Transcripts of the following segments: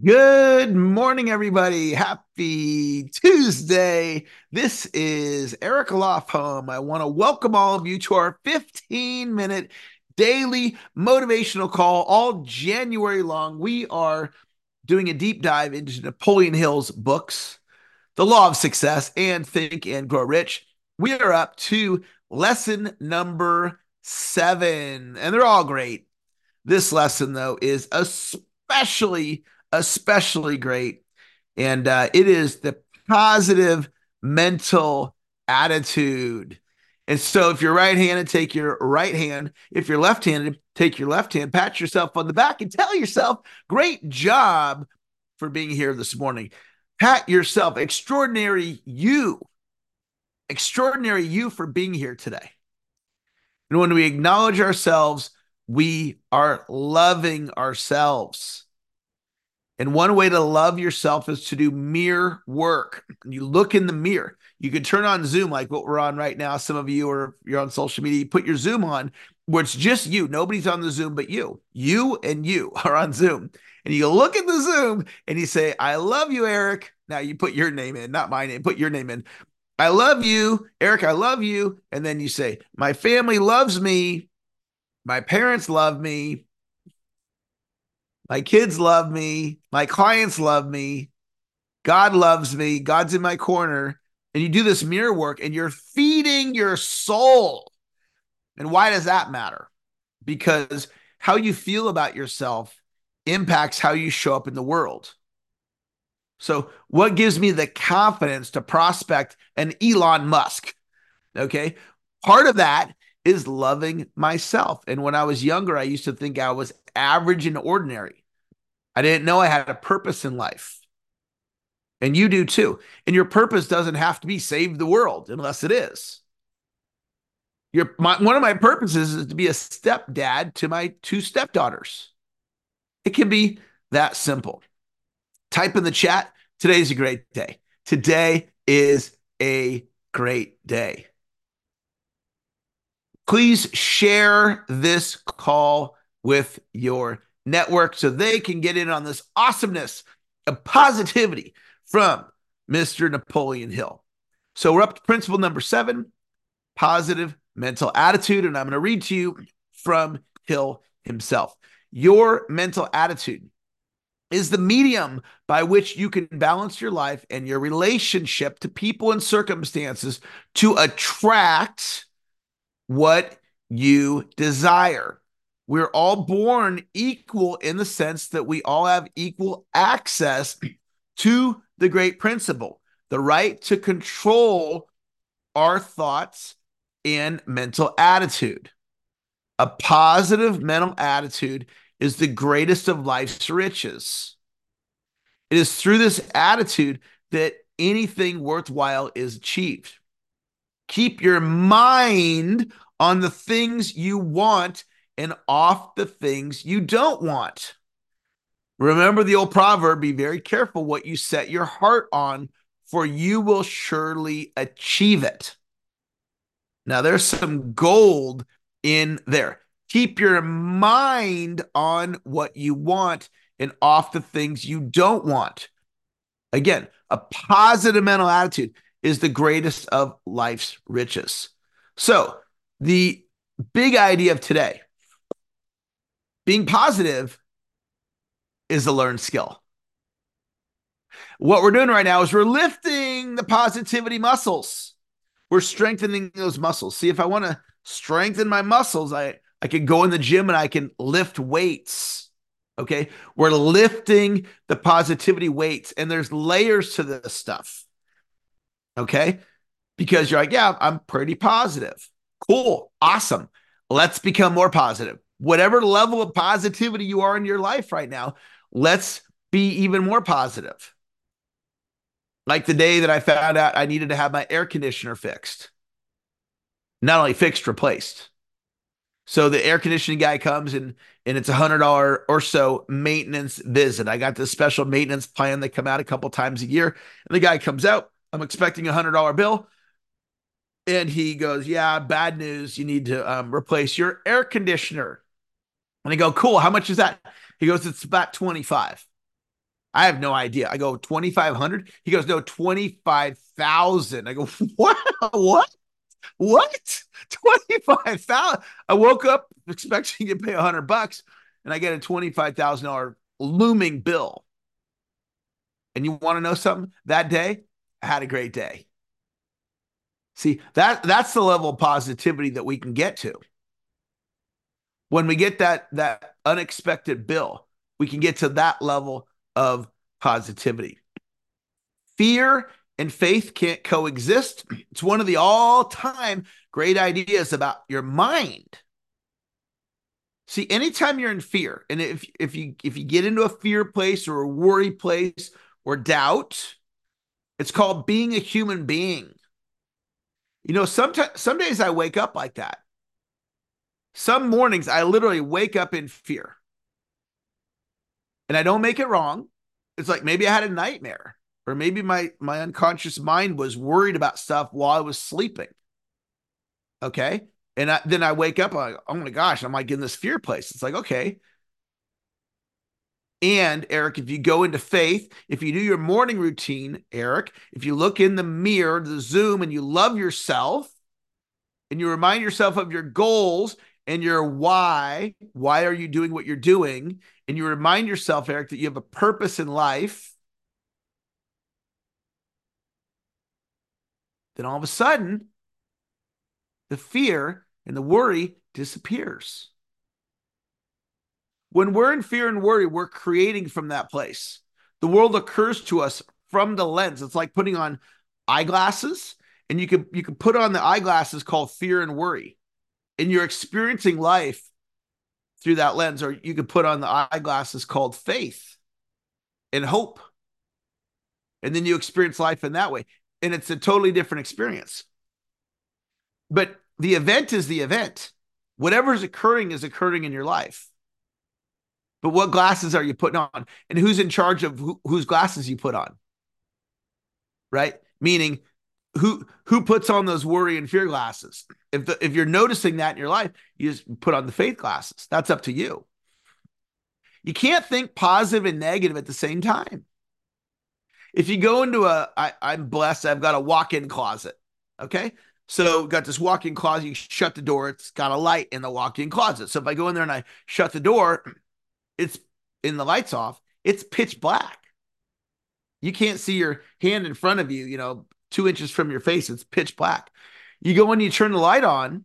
Good morning, everybody. Happy Tuesday. This is Eric Lofholm. I want to welcome all of you to our 15 minute daily motivational call, all January long. We are doing a deep dive into Napoleon Hill's books, The Law of Success, and Think and Grow Rich. We are up to lesson number seven, and they're all great. This lesson, though, is especially especially great. And uh, it is the positive mental attitude. And so if you're right handed, take your right hand. If you're left handed, take your left hand, pat yourself on the back, and tell yourself, great job for being here this morning. Pat yourself, extraordinary you, extraordinary you for being here today. And when we acknowledge ourselves, we are loving ourselves. And one way to love yourself is to do mirror work. You look in the mirror. You can turn on Zoom like what we're on right now. Some of you are you're on social media. You put your Zoom on where it's just you. Nobody's on the Zoom but you. You and you are on Zoom. And you look at the Zoom and you say, I love you, Eric. Now you put your name in, not my name, put your name in. I love you, Eric. I love you. And then you say, My family loves me. My parents love me. My kids love me. My clients love me. God loves me. God's in my corner. And you do this mirror work and you're feeding your soul. And why does that matter? Because how you feel about yourself impacts how you show up in the world. So, what gives me the confidence to prospect an Elon Musk? Okay. Part of that is loving myself. And when I was younger, I used to think I was average and ordinary. I didn't know I had a purpose in life. And you do too. And your purpose doesn't have to be save the world unless it is. Your my, one of my purposes is to be a stepdad to my two stepdaughters. It can be that simple. Type in the chat. Today's a great day. Today is a great day. Please share this call with your network so they can get in on this awesomeness of positivity from Mr. Napoleon Hill. So we're up to principle number seven positive mental attitude. And I'm going to read to you from Hill himself. Your mental attitude is the medium by which you can balance your life and your relationship to people and circumstances to attract what you desire. We're all born equal in the sense that we all have equal access to the great principle, the right to control our thoughts and mental attitude. A positive mental attitude is the greatest of life's riches. It is through this attitude that anything worthwhile is achieved. Keep your mind on the things you want and off the things you don't want. Remember the old proverb be very careful what you set your heart on, for you will surely achieve it. Now, there's some gold in there. Keep your mind on what you want and off the things you don't want. Again, a positive mental attitude is the greatest of life's riches. So, the big idea of today being positive is a learned skill. What we're doing right now is we're lifting the positivity muscles. We're strengthening those muscles. See, if I want to strengthen my muscles, I, I can go in the gym and I can lift weights. Okay. We're lifting the positivity weights, and there's layers to this stuff. Okay. Because you're like, yeah, I'm pretty positive. Cool. Awesome. Let's become more positive whatever level of positivity you are in your life right now, let's be even more positive. Like the day that I found out I needed to have my air conditioner fixed. Not only fixed, replaced. So the air conditioning guy comes and and it's a hundred dollar or so maintenance visit. I got this special maintenance plan. They come out a couple times a year, and the guy comes out. I'm expecting a hundred dollar bill, and he goes, "Yeah, bad news. You need to um, replace your air conditioner." And I go, cool. How much is that? He goes, it's about 25. I have no idea. I go 2,500. He goes, no, 25,000. I go, what? What? What? 25,000. I woke up expecting to pay 100 bucks and I get a $25,000 looming bill. And you want to know something? That day, I had a great day. See, that that's the level of positivity that we can get to. When we get that that unexpected bill, we can get to that level of positivity. Fear and faith can't coexist. It's one of the all-time great ideas about your mind. See, anytime you're in fear, and if if you if you get into a fear place or a worry place or doubt, it's called being a human being. You know, sometimes some days I wake up like that. Some mornings I literally wake up in fear. And I don't make it wrong. It's like maybe I had a nightmare or maybe my my unconscious mind was worried about stuff while I was sleeping. Okay? And I, then I wake up, like, oh my gosh, I'm like in this fear place. It's like, okay. And Eric, if you go into faith, if you do your morning routine, Eric, if you look in the mirror, the Zoom, and you love yourself, and you remind yourself of your goals and your why, why are you doing what you're doing? And you remind yourself, Eric, that you have a purpose in life, then all of a sudden, the fear and the worry disappears. When we're in fear and worry, we're creating from that place. The world occurs to us from the lens. It's like putting on eyeglasses, and you can you can put on the eyeglasses called fear and worry, and you're experiencing life through that lens. Or you could put on the eyeglasses called faith and hope, and then you experience life in that way, and it's a totally different experience. But the event is the event. Whatever is occurring is occurring in your life. But what glasses are you putting on? And who's in charge of who, whose glasses you put on? Right? Meaning who who puts on those worry and fear glasses? If the, if you're noticing that in your life, you just put on the faith glasses. That's up to you. You can't think positive and negative at the same time. If you go into a, I, I'm blessed, I've got a walk-in closet. Okay. So got this walk-in closet. You shut the door. It's got a light in the walk-in closet. So if I go in there and I shut the door, it's in the lights off. It's pitch black. You can't see your hand in front of you. You know, two inches from your face. It's pitch black. You go and you turn the light on.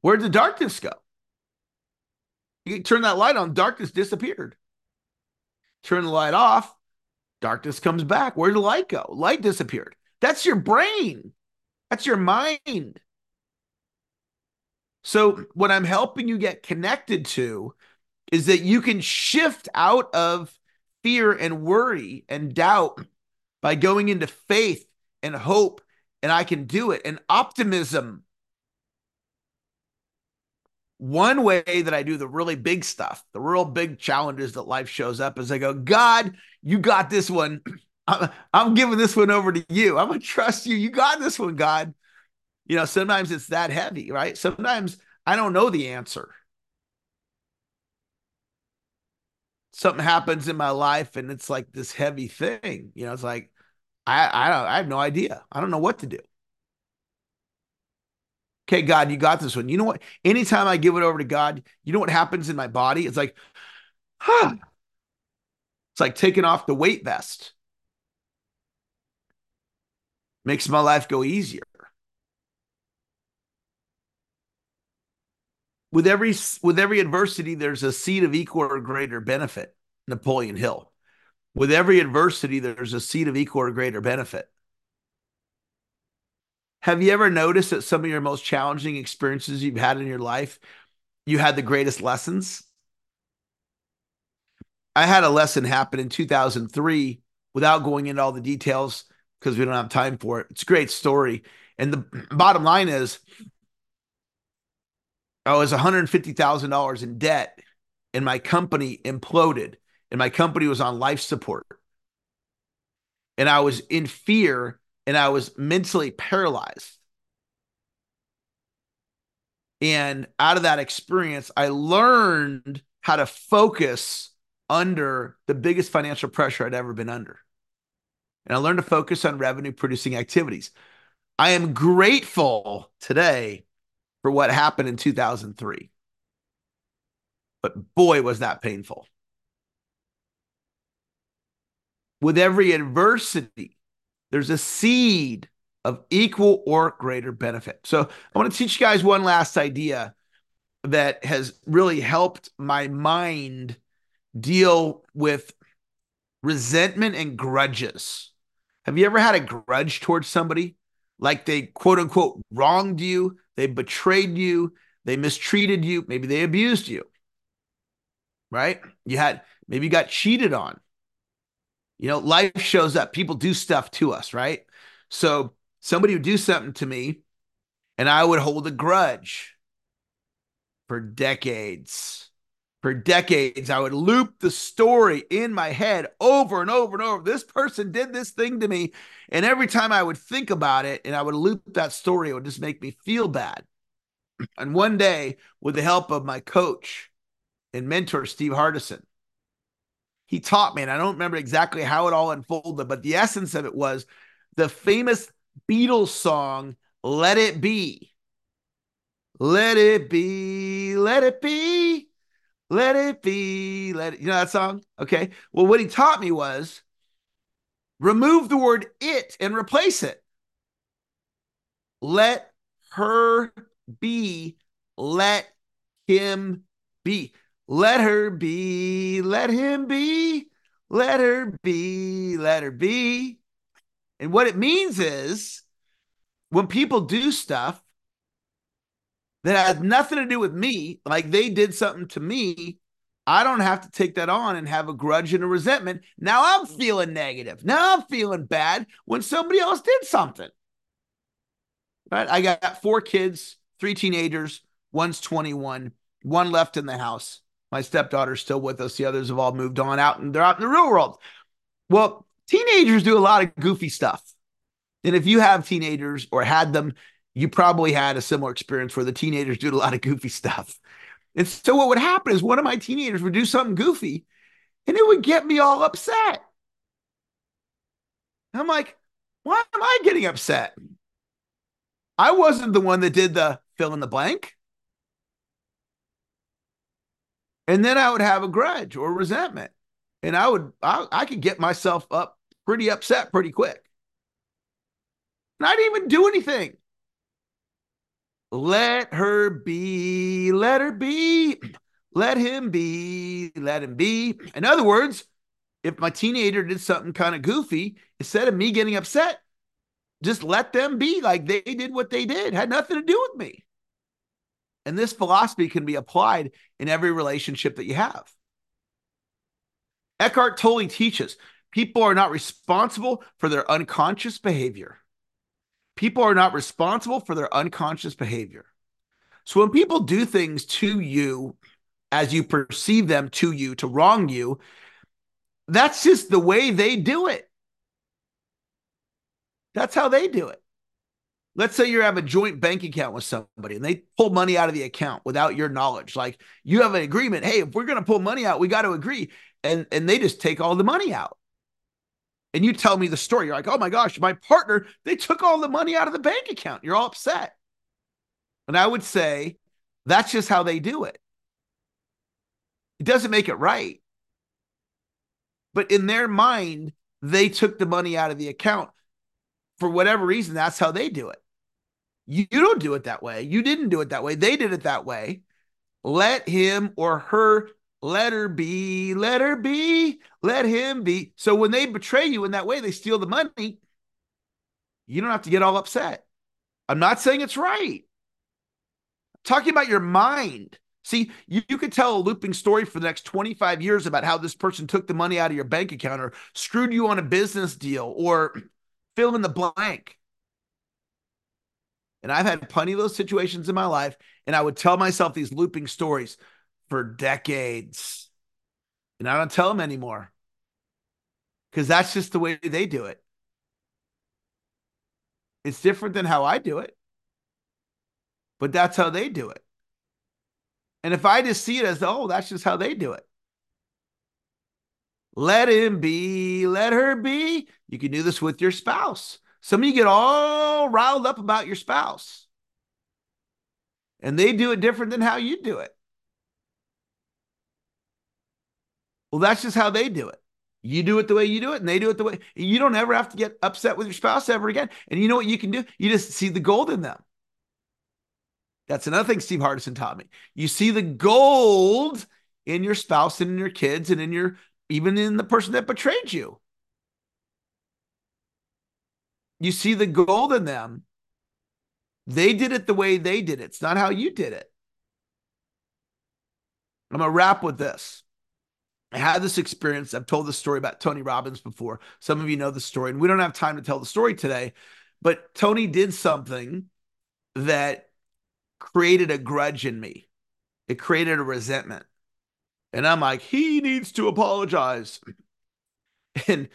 Where'd the darkness go? You turn that light on, darkness disappeared. Turn the light off, darkness comes back. Where'd the light go? Light disappeared. That's your brain. That's your mind. So, what I'm helping you get connected to is that you can shift out of fear and worry and doubt by going into faith and hope, and I can do it, and optimism. One way that I do the really big stuff, the real big challenges that life shows up is I go, God, you got this one. I'm, giving this one over to you. I'm going to trust you. You got this one, God. You know, sometimes it's that heavy, right? Sometimes I don't know the answer. Something happens in my life and it's like this heavy thing. You know, it's like I I don't I have no idea. I don't know what to do. Okay, God, you got this one. You know what? Anytime I give it over to God, you know what happens in my body? It's like, huh. It's like taking off the weight vest makes my life go easier. With every with every adversity, there's a seed of equal or greater benefit. Napoleon Hill. With every adversity, there's a seed of equal or greater benefit. Have you ever noticed that some of your most challenging experiences you've had in your life, you had the greatest lessons? I had a lesson happen in 2003 without going into all the details because we don't have time for it. It's a great story. And the bottom line is I was $150,000 in debt and my company imploded and my company was on life support. And I was in fear and I was mentally paralyzed. And out of that experience, I learned how to focus under the biggest financial pressure I'd ever been under. And I learned to focus on revenue producing activities. I am grateful today for what happened in 2003. But boy, was that painful. With every adversity, there's a seed of equal or greater benefit. So I want to teach you guys one last idea that has really helped my mind deal with resentment and grudges. Have you ever had a grudge towards somebody? Like they quote unquote wronged you, they betrayed you, they mistreated you, maybe they abused you. Right? You had maybe you got cheated on. You know, life shows up. People do stuff to us, right? So somebody would do something to me and I would hold a grudge for decades. For decades, I would loop the story in my head over and over and over. This person did this thing to me. And every time I would think about it and I would loop that story, it would just make me feel bad. And one day, with the help of my coach and mentor, Steve Hardison, he taught me, and I don't remember exactly how it all unfolded, but the essence of it was the famous Beatles song, Let It Be. Let it be, let it be, let it be, let it, you know that song? Okay. Well, what he taught me was remove the word it and replace it. Let her be, let him be. Let her be, let him be, let her be, let her be. And what it means is when people do stuff that has nothing to do with me, like they did something to me, I don't have to take that on and have a grudge and a resentment. Now I'm feeling negative. Now I'm feeling bad when somebody else did something. Right? I got four kids, three teenagers, one's 21, one left in the house. My stepdaughter's still with us. The others have all moved on out and they're out in the real world. Well, teenagers do a lot of goofy stuff. And if you have teenagers or had them, you probably had a similar experience where the teenagers do a lot of goofy stuff. And so what would happen is one of my teenagers would do something goofy and it would get me all upset. I'm like, why am I getting upset? I wasn't the one that did the fill in the blank. And then I would have a grudge or resentment. And I would, I, I could get myself up pretty upset pretty quick. And I didn't even do anything. Let her be, let her be, let him be, let him be. In other words, if my teenager did something kind of goofy, instead of me getting upset, just let them be like they did what they did, had nothing to do with me. And this philosophy can be applied in every relationship that you have. Eckhart Tolle teaches People are not responsible for their unconscious behavior. People are not responsible for their unconscious behavior. So when people do things to you as you perceive them to you to wrong you, that's just the way they do it. That's how they do it. Let's say you have a joint bank account with somebody and they pull money out of the account without your knowledge. Like you have an agreement, hey, if we're going to pull money out, we got to agree. And and they just take all the money out and you tell me the story, you're like, oh my gosh, my partner, they took all the money out of the bank account. You're all upset. And I would say that's just how they do it. It doesn't make it right. But in their mind, they took the money out of the account. For whatever reason, that's how they do it. You, you don't do it that way. You didn't do it that way. They did it that way. Let him or her let her be, let her be, let him be. So when they betray you in that way, they steal the money. You don't have to get all upset. I'm not saying it's right. I'm talking about your mind. See, you, you could tell a looping story for the next 25 years about how this person took the money out of your bank account or screwed you on a business deal or fill in the blank. And I've had plenty of those situations in my life. And I would tell myself these looping stories for decades. And I don't tell them anymore because that's just the way they do it. It's different than how I do it, but that's how they do it. And if I just see it as, oh, that's just how they do it, let him be, let her be. You can do this with your spouse. Some of you get all riled up about your spouse, and they do it different than how you do it. Well, that's just how they do it. You do it the way you do it, and they do it the way you don't ever have to get upset with your spouse ever again. And you know what you can do? You just see the gold in them. That's another thing Steve Hardison taught me. You see the gold in your spouse and in your kids and in your even in the person that betrayed you. You see the gold in them. They did it the way they did it. It's not how you did it. I'm going to wrap with this. I had this experience. I've told this story about Tony Robbins before. Some of you know the story, and we don't have time to tell the story today. But Tony did something that created a grudge in me, it created a resentment. And I'm like, he needs to apologize. And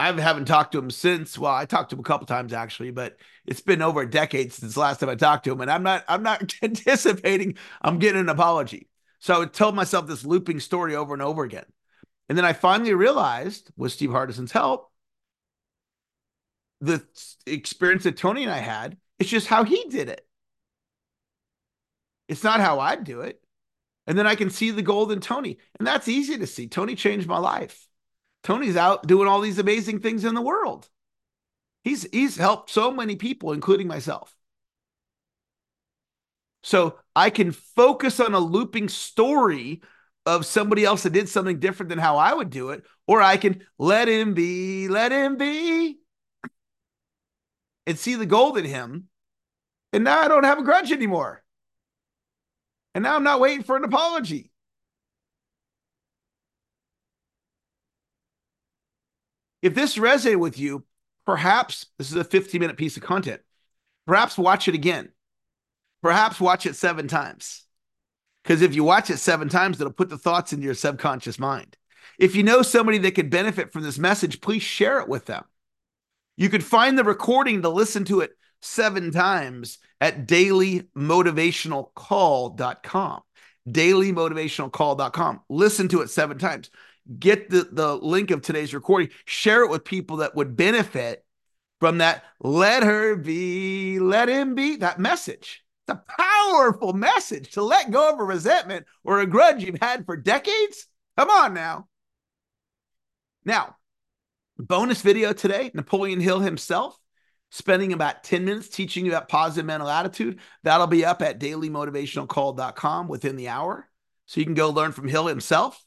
I haven't talked to him since. Well, I talked to him a couple times actually, but it's been over a decade since the last time I talked to him. And I'm not, I'm not anticipating I'm getting an apology. So I told myself this looping story over and over again. And then I finally realized, with Steve Hardison's help, the experience that Tony and I had, it's just how he did it. It's not how I'd do it. And then I can see the gold in Tony. And that's easy to see. Tony changed my life. Tony's out doing all these amazing things in the world. He's he's helped so many people, including myself. So I can focus on a looping story of somebody else that did something different than how I would do it, or I can let him be, let him be, and see the gold in him. And now I don't have a grudge anymore. And now I'm not waiting for an apology. If this resonated with you, perhaps this is a 15 minute piece of content. Perhaps watch it again. Perhaps watch it seven times. Because if you watch it seven times, it'll put the thoughts into your subconscious mind. If you know somebody that could benefit from this message, please share it with them. You could find the recording to listen to it seven times at dailymotivationalcall.com. Dailymotivationalcall.com. Listen to it seven times. Get the, the link of today's recording, share it with people that would benefit from that. Let her be, let him be, that message. It's a powerful message to let go of a resentment or a grudge you've had for decades. Come on now. Now, bonus video today Napoleon Hill himself spending about 10 minutes teaching you about positive mental attitude. That'll be up at dailymotivationalcall.com within the hour. So you can go learn from Hill himself.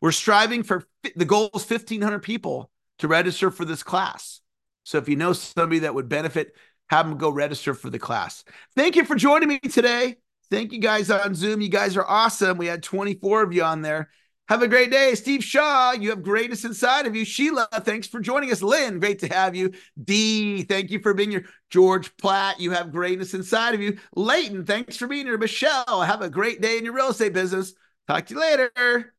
We're striving for the goal is 1,500 people to register for this class. So if you know somebody that would benefit, have them go register for the class. Thank you for joining me today. Thank you guys on Zoom. You guys are awesome. We had 24 of you on there. Have a great day. Steve Shaw, you have greatness inside of you. Sheila, thanks for joining us. Lynn, great to have you. D, thank you for being here. George Platt, you have greatness inside of you. Leighton, thanks for being here. Michelle, have a great day in your real estate business. Talk to you later.